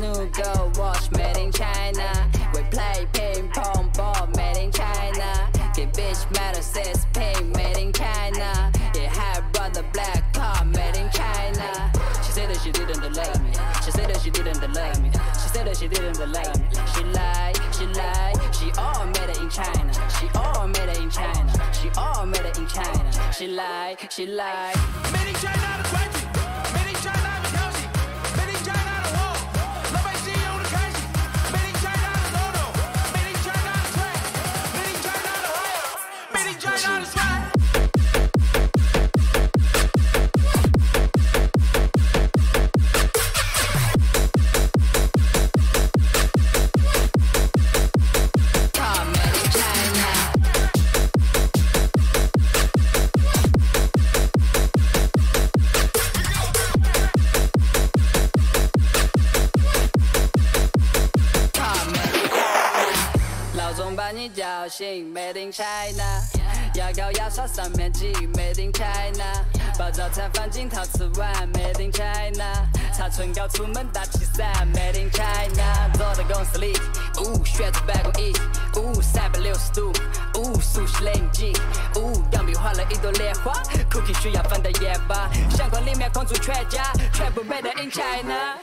new gold watch, made in China. We play ping pong ball, made in China. Get bitch metal says pink, made in China. Yeah, high brother black car, made in China. She said that she didn't love me. She said that she didn't love me. She said that she didn't love me. She lied, she lied. She all made it in China. She all made it in China. She all made it in China. She lied, she lied. Made in China 你叫醒，Made in China。牙膏牙刷上面挤，Made in China。把早餐放进陶瓷碗，Made in China。擦唇膏出门打气伞，Made in China。坐在公司里，呜，学着办公椅，呜，三百六十度，呜，熟悉冷静，呜，钢笔画了一朵莲花，Cookie 需要放到夜吧，相框里面框住全家，全部 Made in China。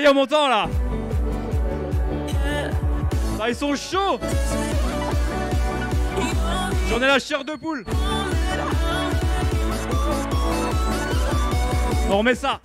Est, on m'entend là. Ah, Ils sont chauds. J'en ai la chair de poule. On remet ça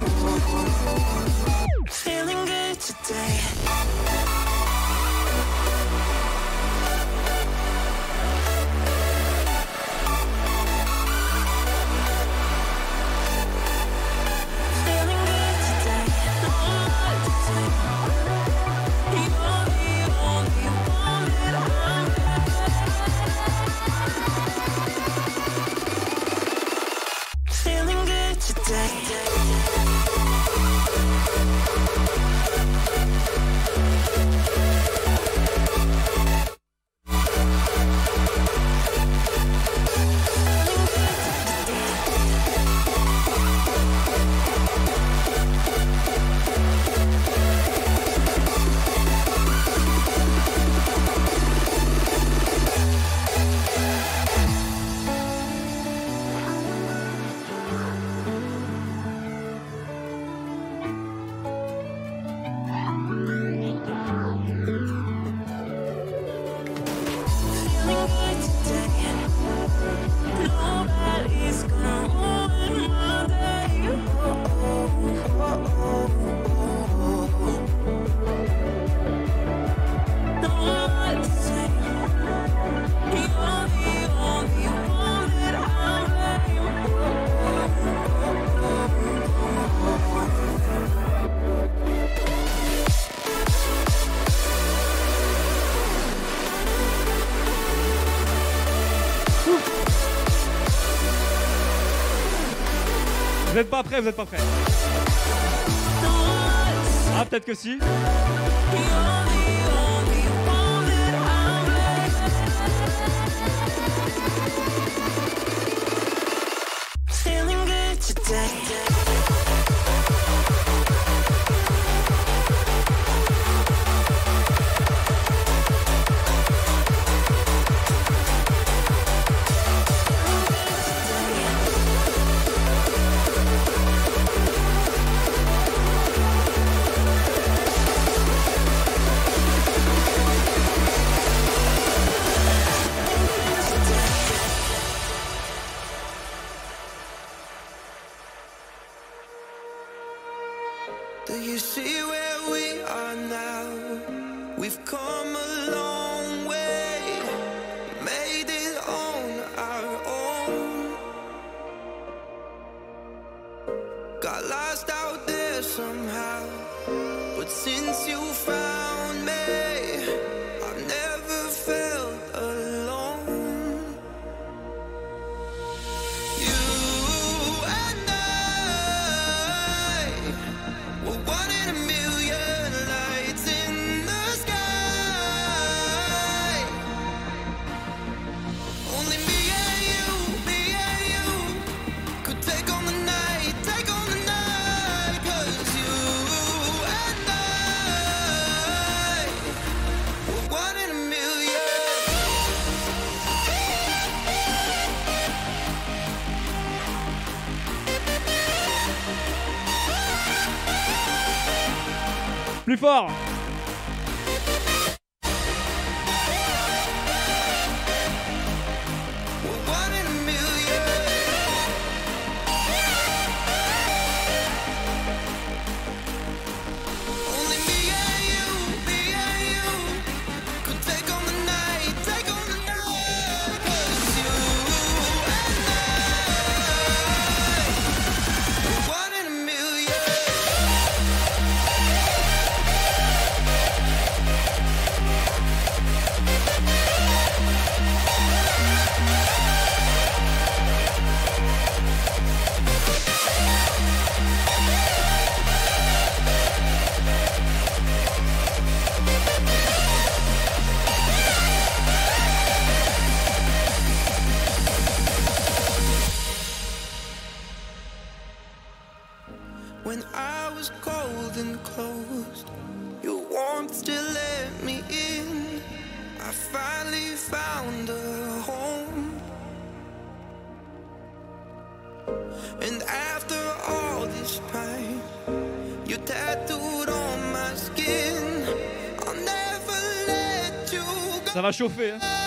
pas prêts, vous êtes pas prêts. Ah, peut-être que si. Do you see where we are now? We've come a long way, made it on our own. Got lost out there somehow, but since you found plus fort. ela chover.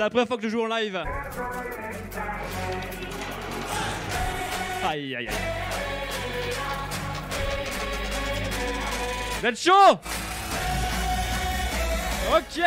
C'est la première fois que je joue en live. Aïe aïe aïe. Vous êtes chaud Ok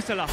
Úsala.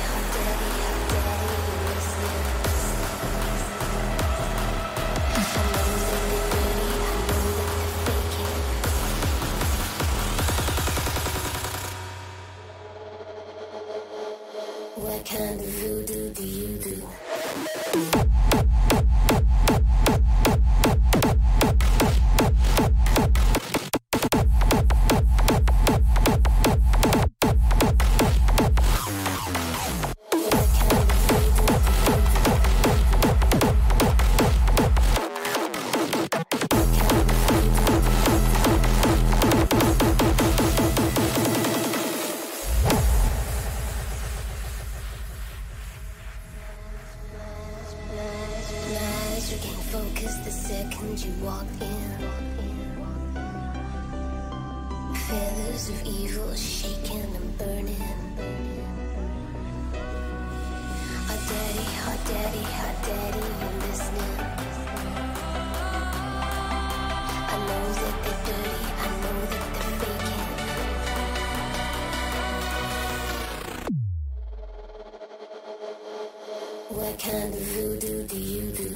What kind of voodoo do you do?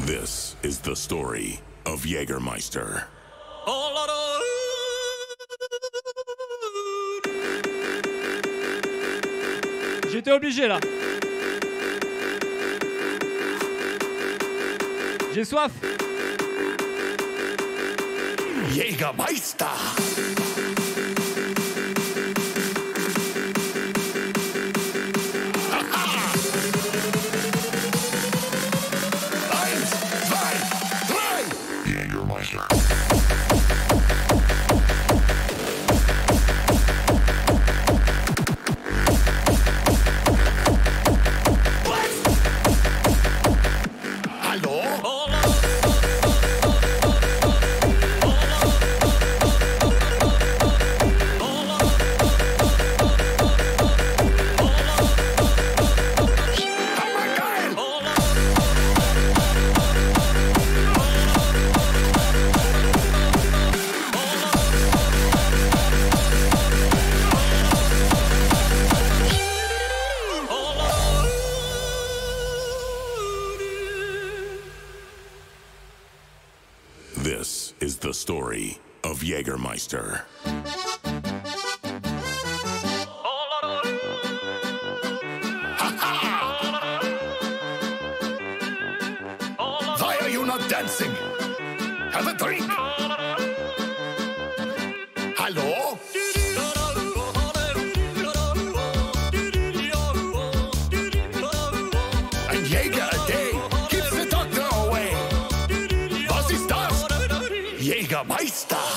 This is the story of Jägermeister. J'étais obligé là. J'ai soif. Jägermeister. マイスター。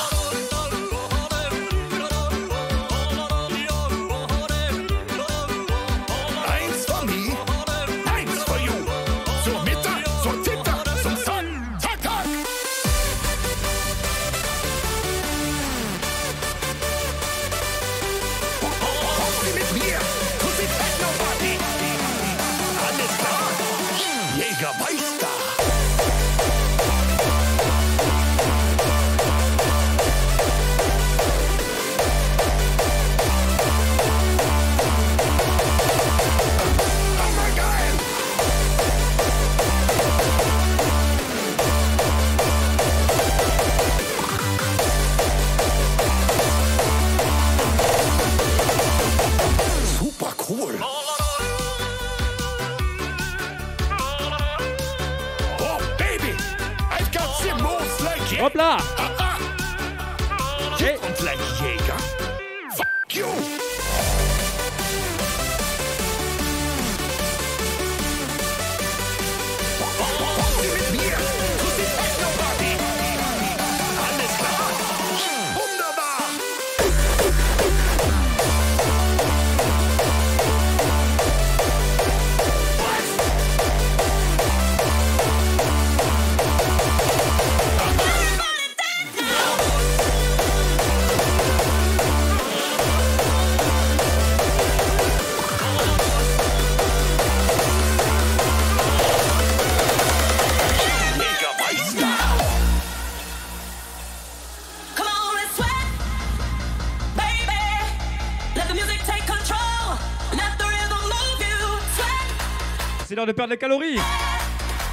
C'est l'heure de perdre les calories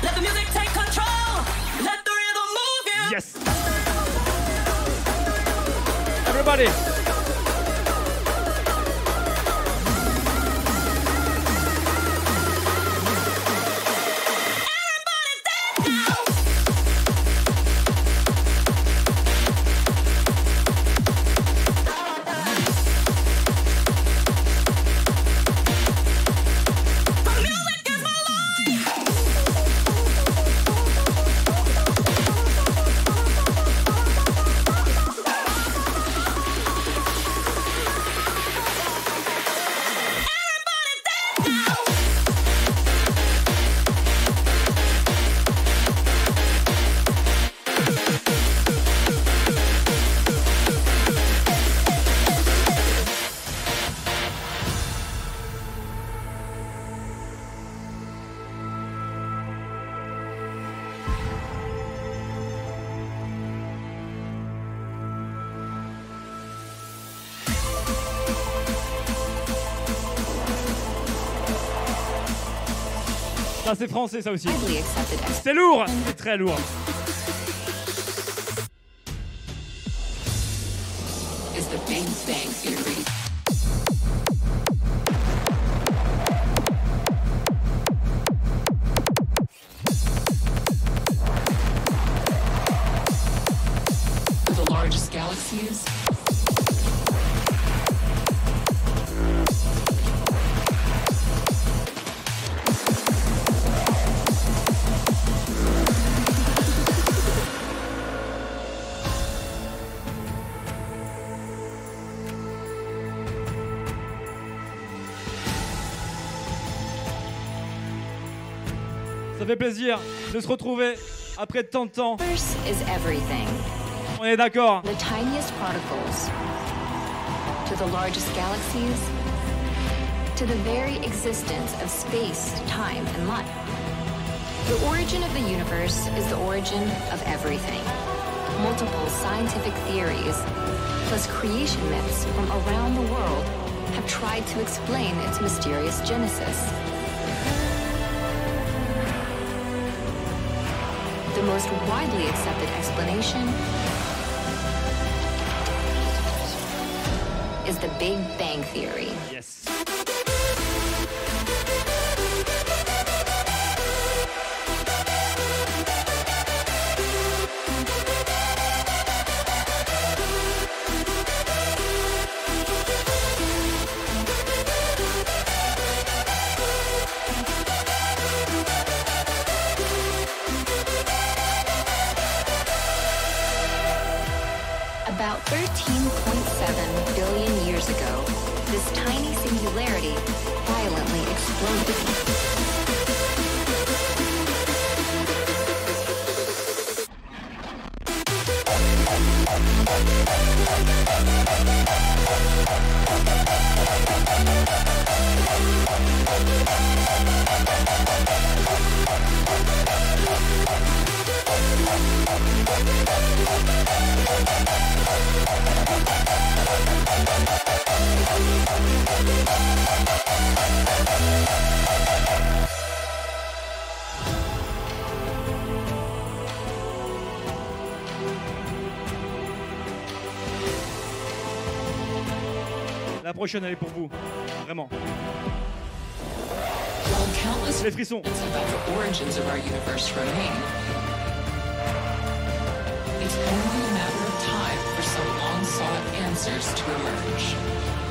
let the music take control. Let the rhythm move you. Yes Everybody c'est français ça aussi. C'est lourd. C'est très lourd fait plaisir de se retrouver après tant de temps. Universe is everything. On est d'accord The tiniest particles to the largest galaxies to the very existence of space, time, and life. The origin of the universe is the origin of everything. Multiple scientific theories, plus creation myths from around the world, have tried to explain its mysterious genesis. most widely accepted explanation is the Big Bang Theory. Yes. La prochaine, est pour vous. Vraiment. Les frissons. It is only a matter of time for some long-sought answers to emerge.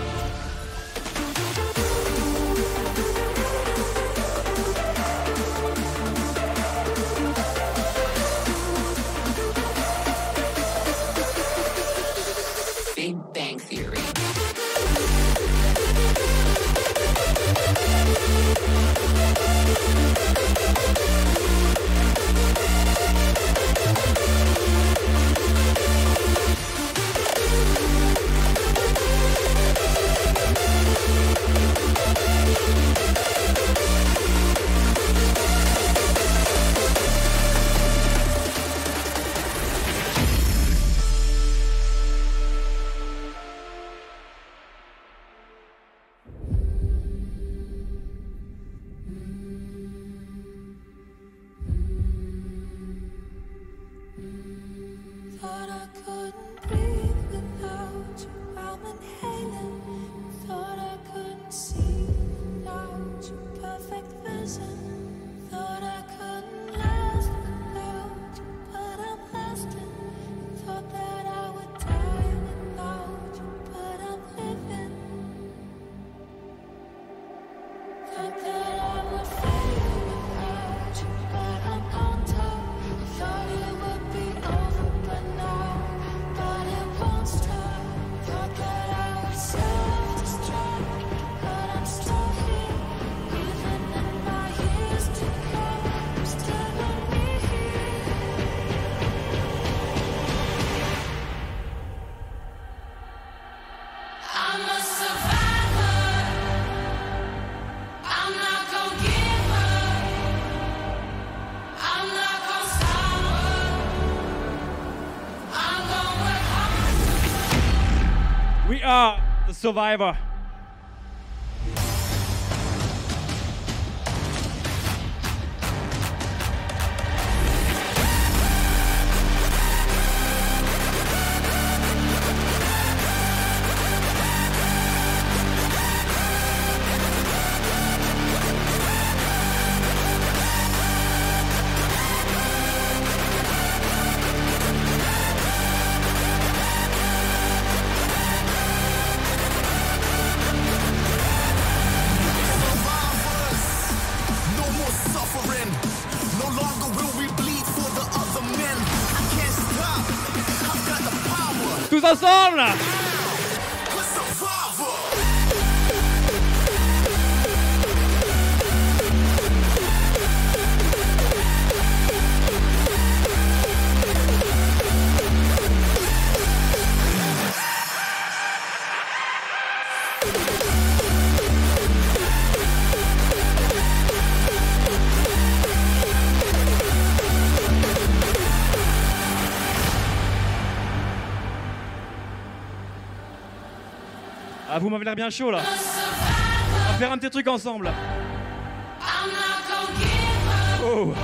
Survivor. Ah, vous m'avez l'air bien chaud là. On va faire un petit truc ensemble. Oh.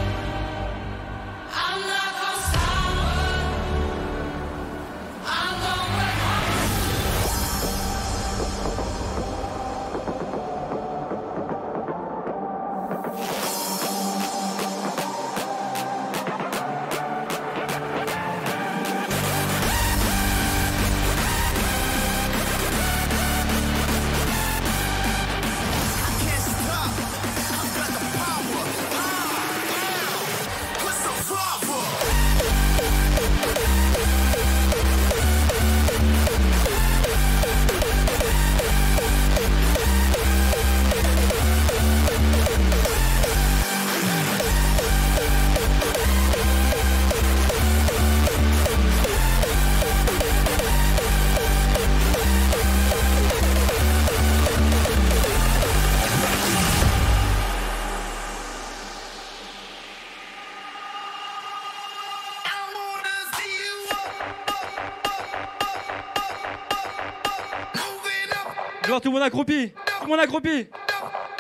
Accroupi. Tout accroupi.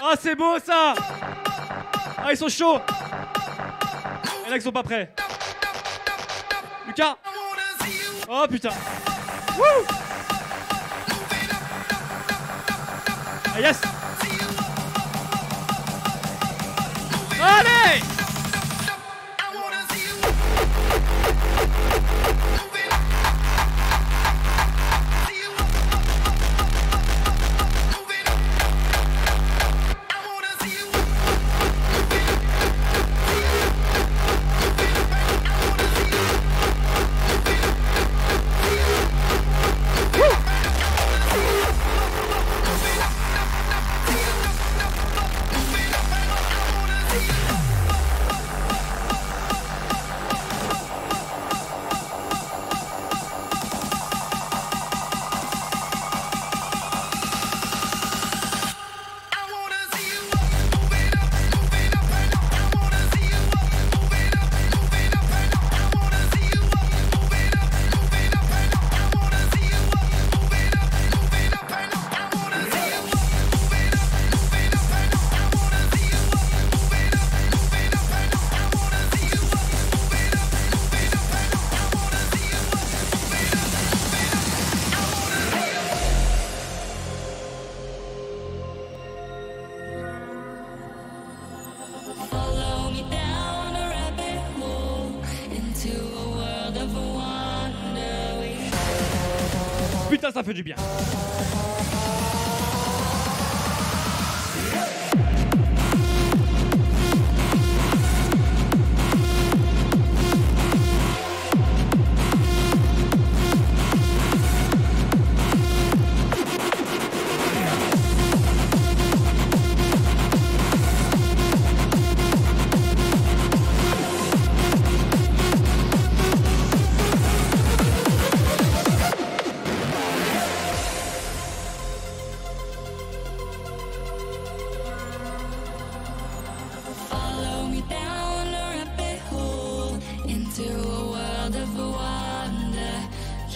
Ah, c'est beau ça. Ah, ils sont chauds. Il y en a qui sont pas prêts. Lucas. Oh putain. Wouh. Ah, yes. Fait du bien.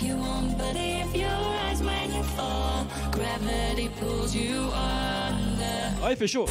You won't believe your eyes when you fall. Gravity pulls you under. Ah, il fait chaud.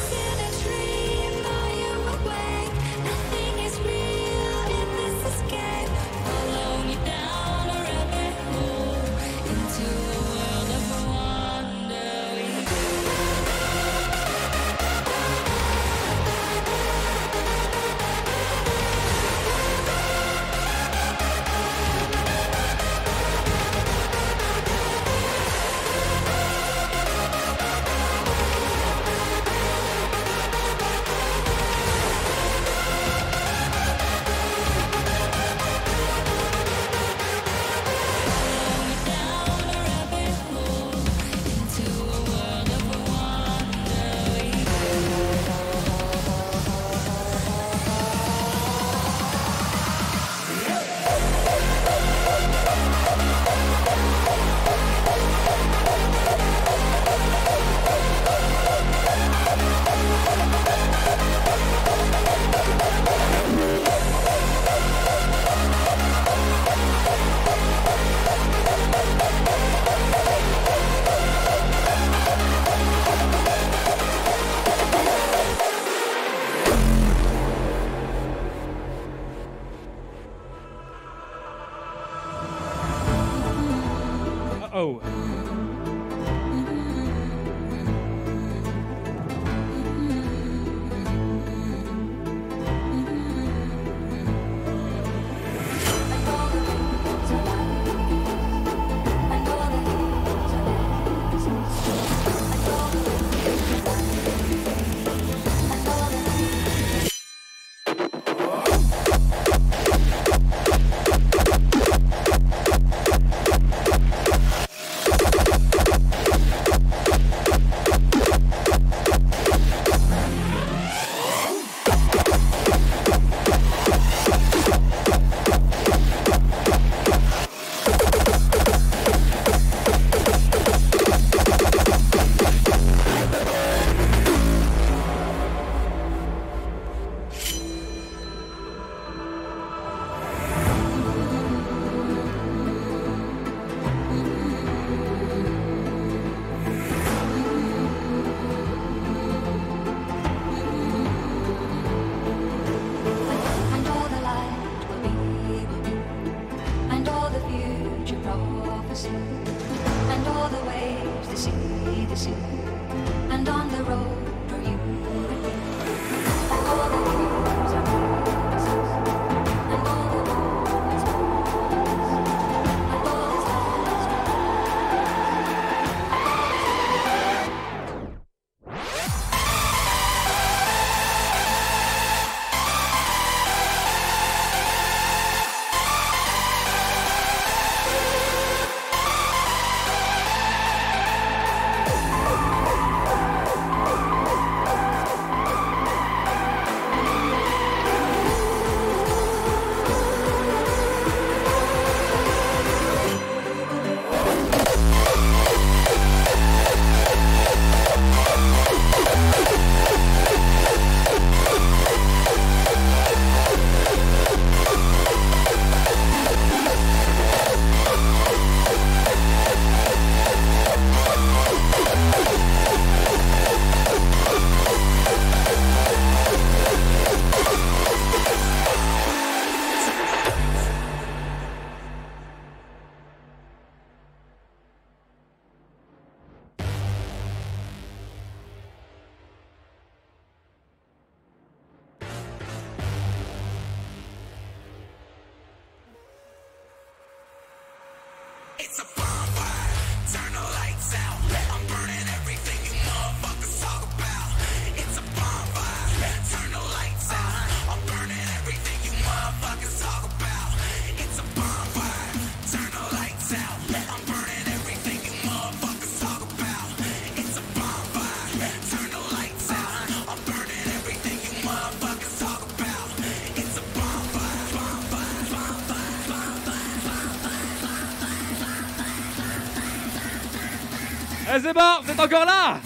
Grégoire, vous êtes encore là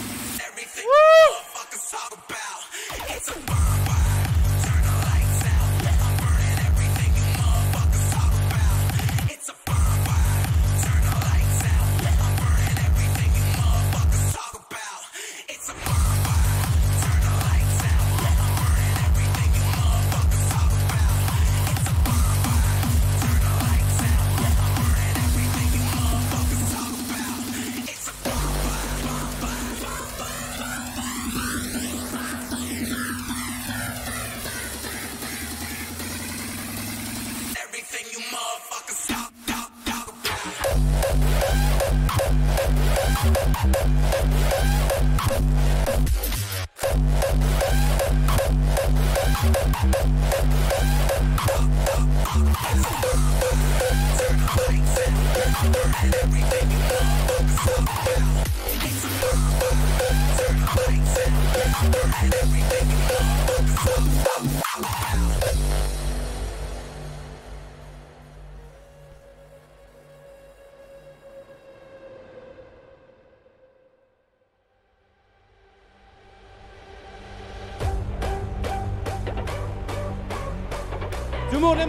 Everything you. love,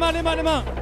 Mann, Mann, Mann, Mann.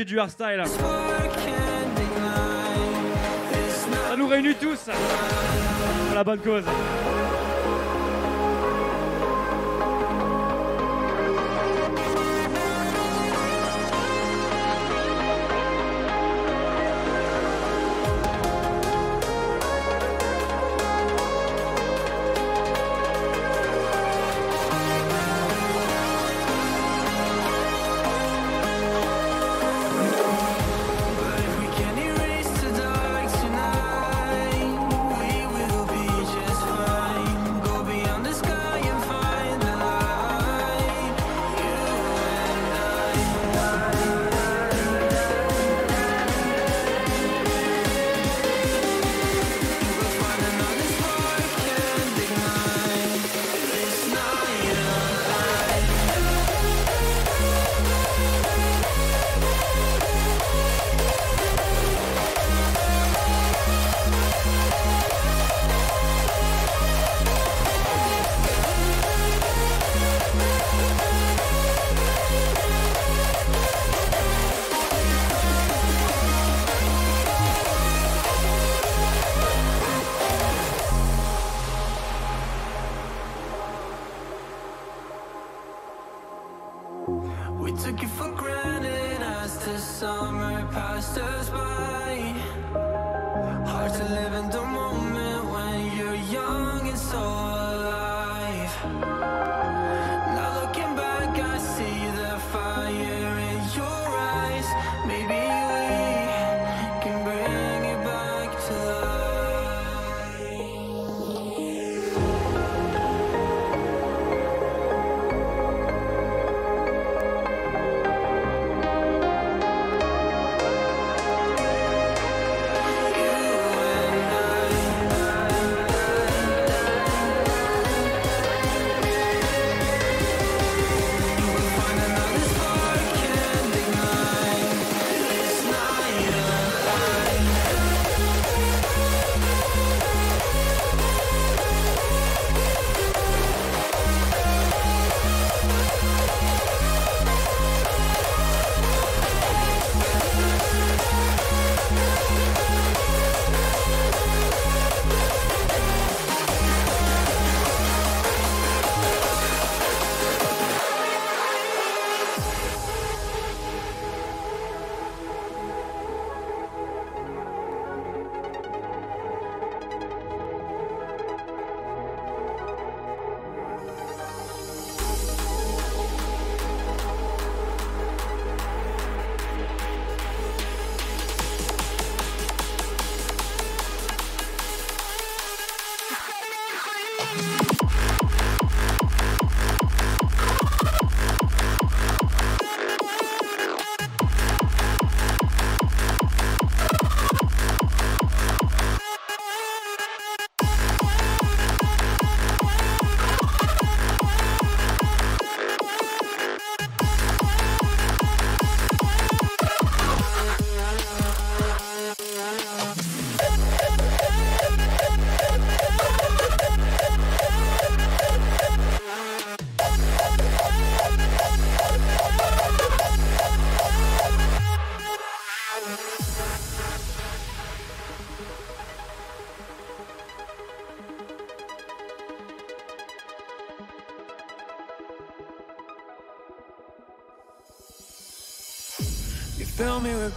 magie du hardstyle. Ça nous réunit tous pour la bonne cause.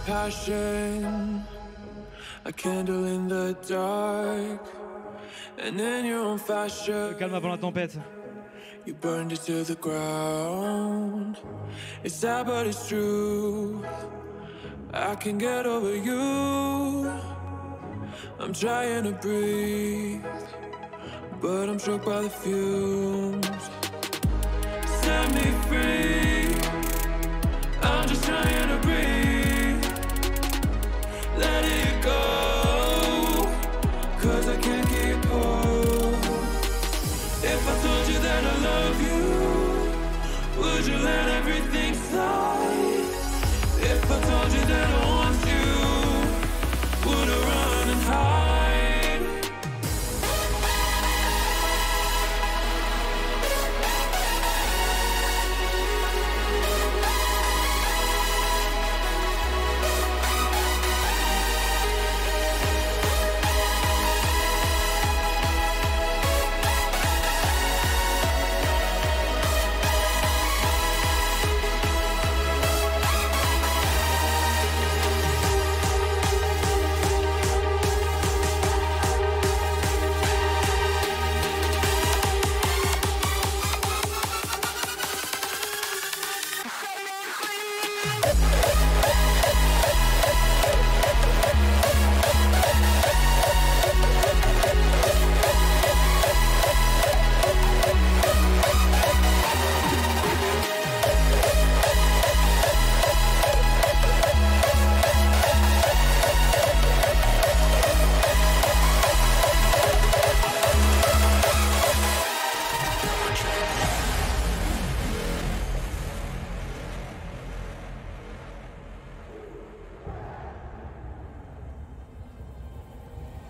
Passion, a candle in the dark, and in your own fashion. Calme avant la tempête. You burned it to the ground. It's sad, but it's true. I can get over you. I'm trying to breathe, but I'm struck by the fumes. Set me free. I'm just trying go.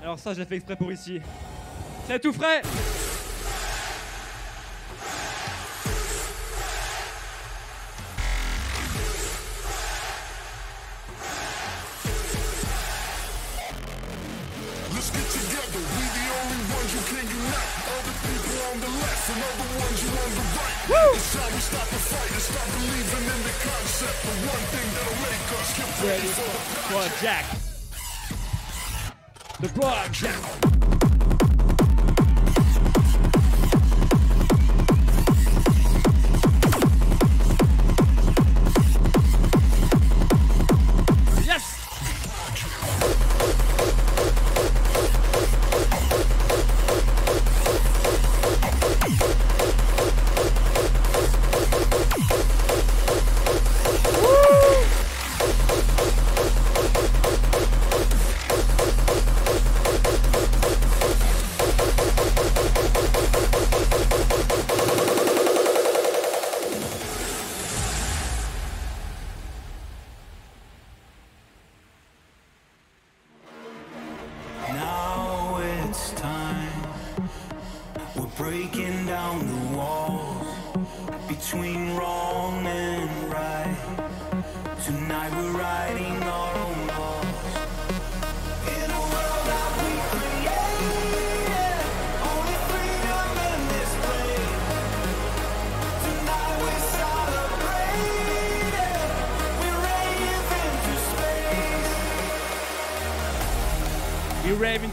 Alors ça, je l'ai fait exprès pour ici. C'est tout frais. Let's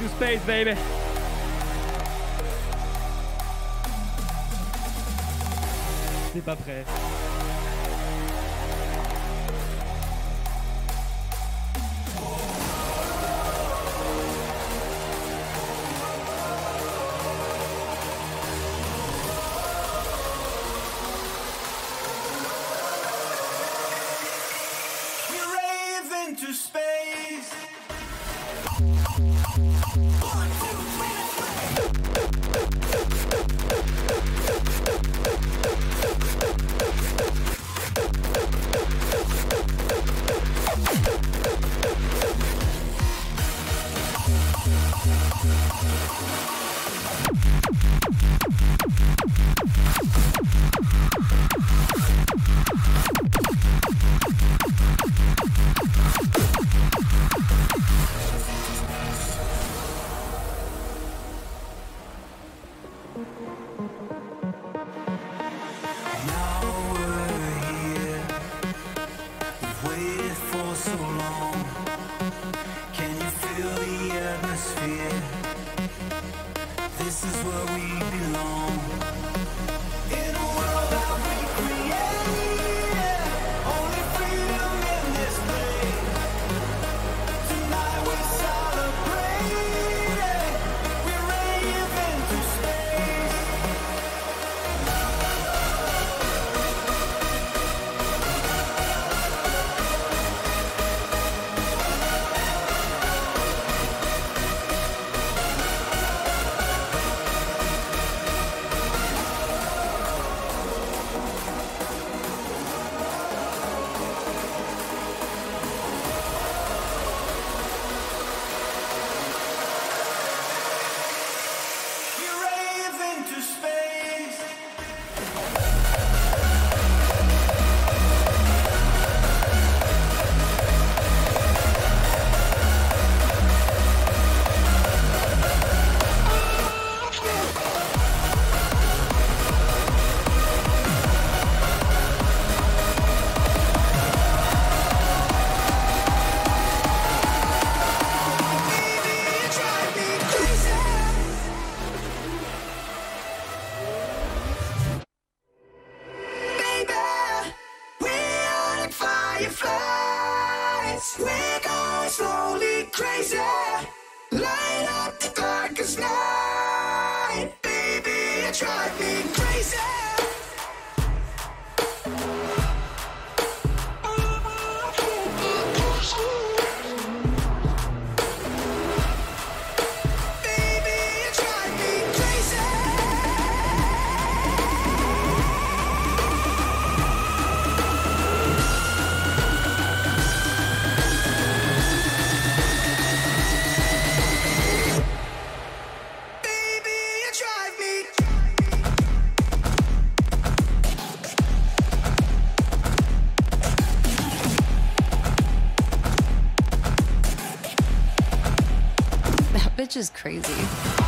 to space, baby. C'est pas prêt. Bitch is crazy.